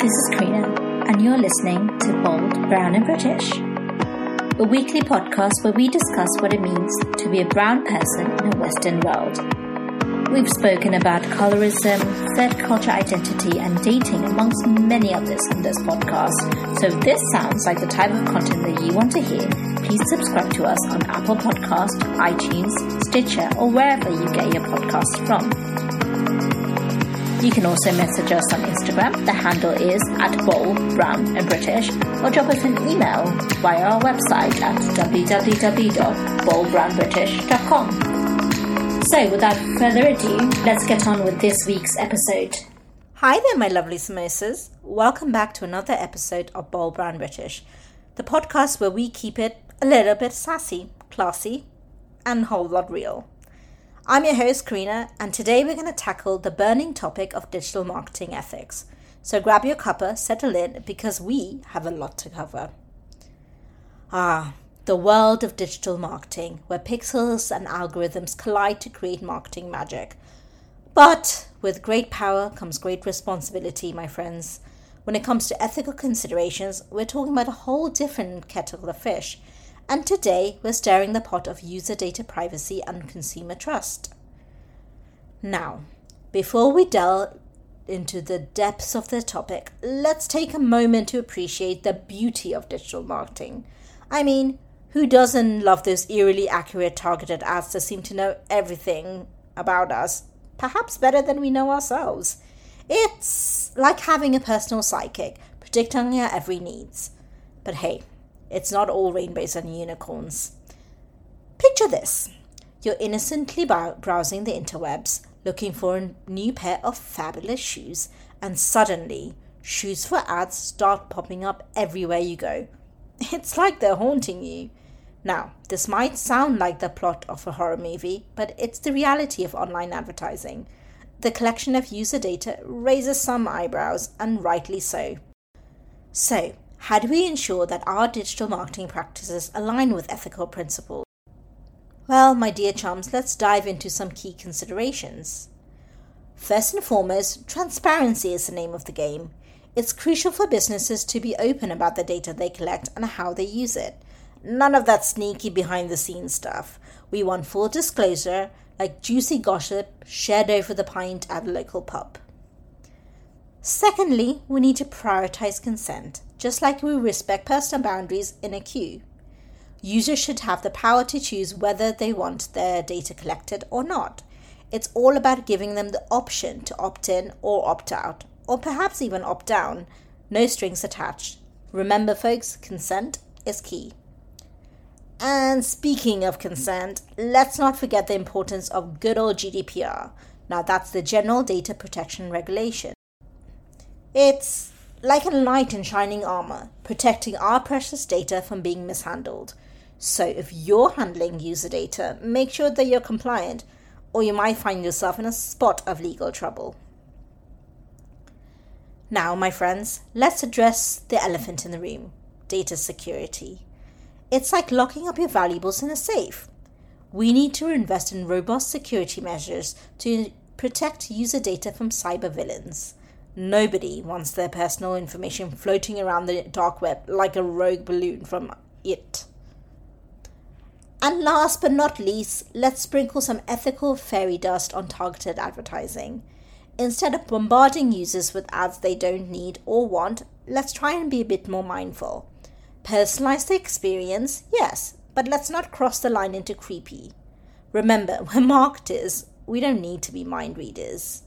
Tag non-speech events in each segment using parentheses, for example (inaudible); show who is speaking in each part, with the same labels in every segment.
Speaker 1: This is Karina, and you're listening to Bold, Brown, and British, a weekly podcast where we discuss what it means to be a brown person in a Western world. We've spoken about colorism, third culture identity, and dating, amongst many others in this podcast. So if this sounds like the type of content that you want to hear, please subscribe to us on Apple Podcast, iTunes, Stitcher, or wherever you get your podcasts from. You can also message us on Instagram. The handle is at bold, brown and British or drop us an email via our website at www.boldbrownbritish.com. So without further ado, let's get on with this week's episode.
Speaker 2: Hi there, my lovely samosas. Welcome back to another episode of Bold Brown British, the podcast where we keep it a little bit sassy, classy, and whole lot real. I'm your host, Karina, and today we're going to tackle the burning topic of digital marketing ethics. So grab your cuppa, settle in, because we have a lot to cover. Ah, the world of digital marketing, where pixels and algorithms collide to create marketing magic. But with great power comes great responsibility, my friends. When it comes to ethical considerations, we're talking about a whole different kettle of fish and today we're stirring the pot of user data privacy and consumer trust. Now, before we delve into the depths of the topic, let's take a moment to appreciate the beauty of digital marketing. I mean, who doesn't love those eerily accurate targeted ads that seem to know everything about us, perhaps better than we know ourselves? It's like having a personal psychic predicting our every needs. But hey, it's not all rainbows and unicorns. Picture this you're innocently browsing the interwebs looking for a new pair of fabulous shoes, and suddenly, shoes for ads start popping up everywhere you go. (laughs) It's like they're haunting you. Now, this might sound like the plot of a horror movie, but it's the reality of online advertising. The collection of user data raises some eyebrows, and rightly so. So, how do we ensure that our digital marketing practices align with ethical principles? Well, my dear chums, let's dive into some key considerations. First and foremost, transparency is the name of the game. It's crucial for businesses to be open about the data they collect and how they use it. None of that sneaky behind the scenes stuff. We want full disclosure, like juicy gossip shared over the pint at a local pub. Secondly, we need to prioritize consent, just like we respect personal boundaries in a queue. Users should have the power to choose whether they want their data collected or not. It's all about giving them the option to opt in or opt out, or perhaps even opt down. No strings attached. Remember, folks, consent is key. And speaking of consent, let's not forget the importance of good old GDPR. Now, that's the General Data Protection Regulation. It's like a knight in shining armor, protecting our precious data from being mishandled. So if you're handling user data, make sure that you're compliant, or you might find yourself in a spot of legal trouble. Now, my friends, let's address the elephant in the room data security. It's like locking up your valuables in a safe. We need to invest in robust security measures to protect user data from cyber villains. Nobody wants their personal information floating around the dark web like a rogue balloon from it. And last but not least, let's sprinkle some ethical fairy dust on targeted advertising. Instead of bombarding users with ads they don't need or want, let's try and be a bit more mindful. Personalize the experience, yes, but let's not cross the line into creepy. Remember, (laughs) we're marketers, we don't need to be mind readers.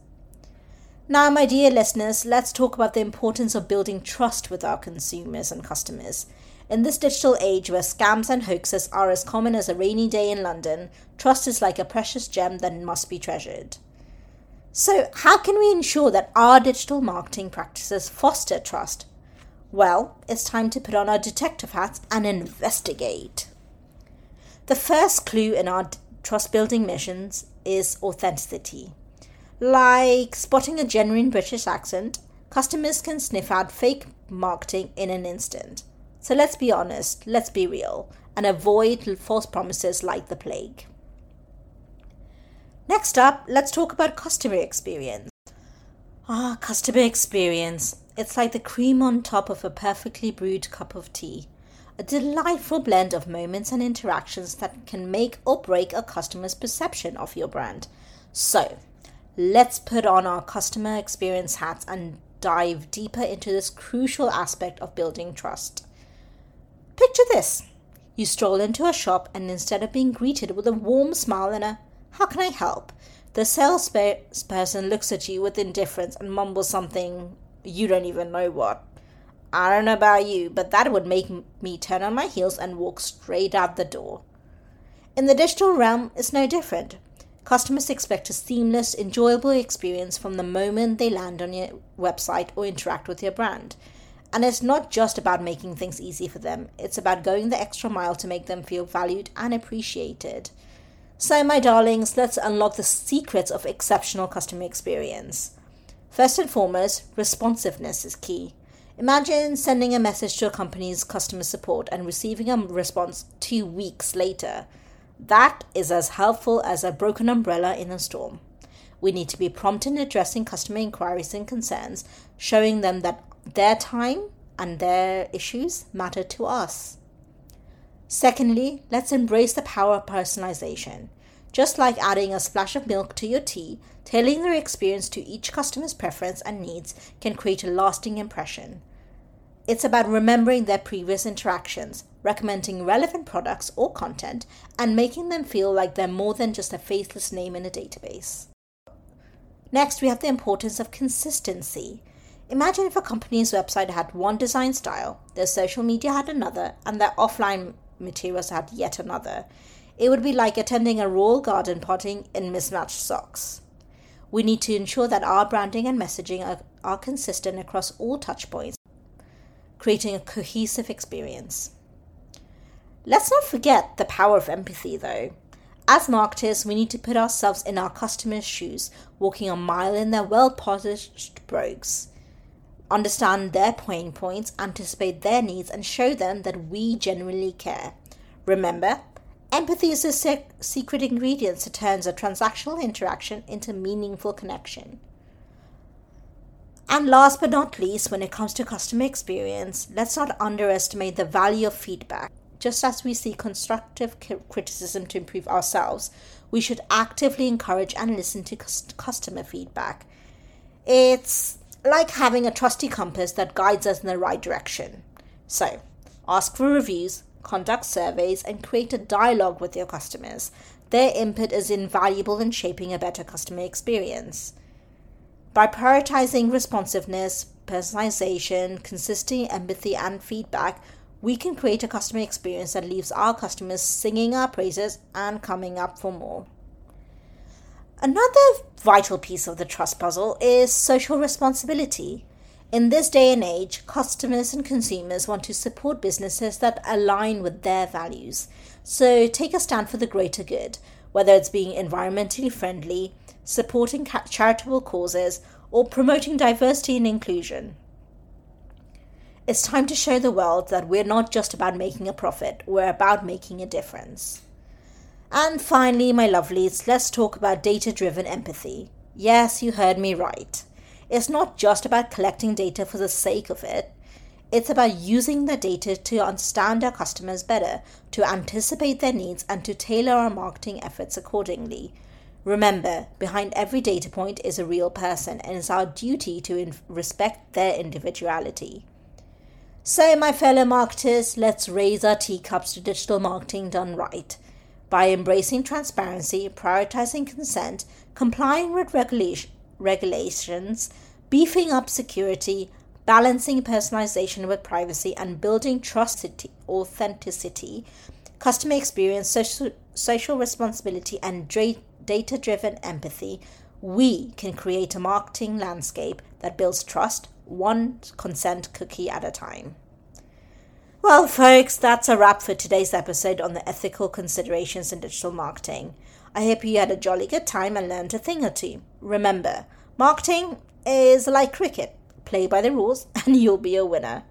Speaker 2: Now, my dear listeners, let's talk about the importance of building trust with our consumers and customers. In this digital age where scams and hoaxes are as common as a rainy day in London, trust is like a precious gem that must be treasured. So, how can we ensure that our digital marketing practices foster trust? Well, it's time to put on our detective hats and investigate. The first clue in our trust building missions is authenticity. Like spotting a genuine British accent, customers can sniff out fake marketing in an instant. So let's be honest, let's be real, and avoid false promises like the plague. Next up, let's talk about customer experience. Ah, customer experience. It's like the cream on top of a perfectly brewed cup of tea. A delightful blend of moments and interactions that can make or break a customer's perception of your brand. So, let's put on our customer experience hats and dive deeper into this crucial aspect of building trust. Picture this you stroll into a shop, and instead of being greeted with a warm smile and a how can I help, the salesperson looks at you with indifference and mumbles something you don't even know what. I don't know about you, but that would make me turn on my heels and walk straight out the door. In the digital realm, it's no different. Customers expect a seamless, enjoyable experience from the moment they land on your website or interact with your brand. And it's not just about making things easy for them, it's about going the extra mile to make them feel valued and appreciated. So, my darlings, let's unlock the secrets of exceptional customer experience. First and foremost, responsiveness is key. Imagine sending a message to a company's customer support and receiving a response two weeks later. That is as helpful as a broken umbrella in a storm. We need to be prompt in addressing customer inquiries and concerns, showing them that their time and their issues matter to us. Secondly, let's embrace the power of personalization. Just like adding a splash of milk to your tea, tailoring their experience to each customer's preference and needs can create a lasting impression. It's about remembering their previous interactions, recommending relevant products or content, and making them feel like they're more than just a faceless name in a database. Next, we have the importance of consistency. Imagine if a company's website had one design style, their social media had another, and their offline materials had yet another. It would be like attending a royal garden party in mismatched socks. We need to ensure that our branding and messaging are, are consistent across all touchpoints, creating a cohesive experience. Let's not forget the power of empathy, though. As marketers, we need to put ourselves in our customers' shoes, walking a mile in their well polished brogues understand their pain points, anticipate their needs, and show them that we genuinely care. Remember, empathy is a sec- secret ingredient that turns a transactional interaction into meaningful connection. And last but not least, when it comes to customer experience, let's not underestimate the value of feedback. Just as we see constructive criticism to improve ourselves, we should actively encourage and listen to customer feedback. It's like having a trusty compass that guides us in the right direction. So, ask for reviews, conduct surveys, and create a dialogue with your customers. Their input is invaluable in shaping a better customer experience. By prioritizing responsiveness, personalization, consistency, empathy, and feedback, we can create a customer experience that leaves our customers singing our praises and coming up for more. Another vital piece of the trust puzzle is social responsibility. In this day and age, customers and consumers want to support businesses that align with their values. So take a stand for the greater good, whether it's being environmentally friendly, supporting charitable causes, or promoting diversity and inclusion. It's time to show the world that we're not just about making a profit, we're about making a difference. And finally, my lovelies, let's talk about data driven empathy. Yes, you heard me right. It's not just about collecting data for the sake of it. It's about using the data to understand our customers better, to anticipate their needs, and to tailor our marketing efforts accordingly. Remember, behind every data point is a real person, and it's our duty to respect their individuality. So, my fellow marketers, let's raise our teacups to digital marketing done right. By embracing transparency, prioritizing consent, complying with regulation, regulations, beefing up security, balancing personalization with privacy, and building trust, authenticity, customer experience, social, social responsibility, and data driven empathy, we can create a marketing landscape that builds trust one consent cookie at a time. Well, folks, that's a wrap for today's episode on the ethical considerations in digital marketing. I hope you had a jolly good time and learned a thing or two. Remember, marketing is like cricket play by the rules (laughs) and you'll be a winner.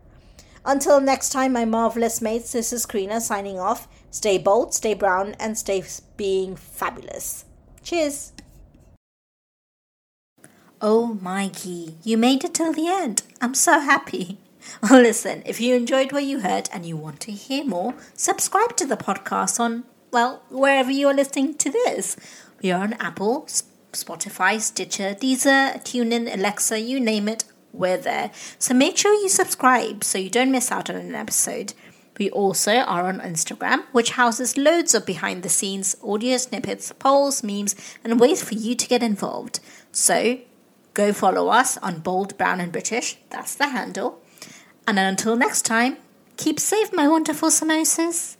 Speaker 2: Until next time, my marvelous mates, this is Karina signing off. Stay bold, stay brown, and stay being fabulous. Cheers. Oh, Mikey, you made it till the end. I'm so happy. (laughs) Well, listen, if you enjoyed what you heard and you want to hear more, subscribe to the podcast on, well, wherever you're listening to this. We are on Apple, Spotify, Stitcher, Deezer, TuneIn, Alexa, you name it, we're there. So make sure you subscribe so you don't miss out on an episode. We also are on Instagram, which houses loads of behind the scenes audio snippets, polls, memes, and ways for you to get involved. So go follow us on Bold, Brown, and British. That's the handle. And until next time, keep safe, my wonderful samosas.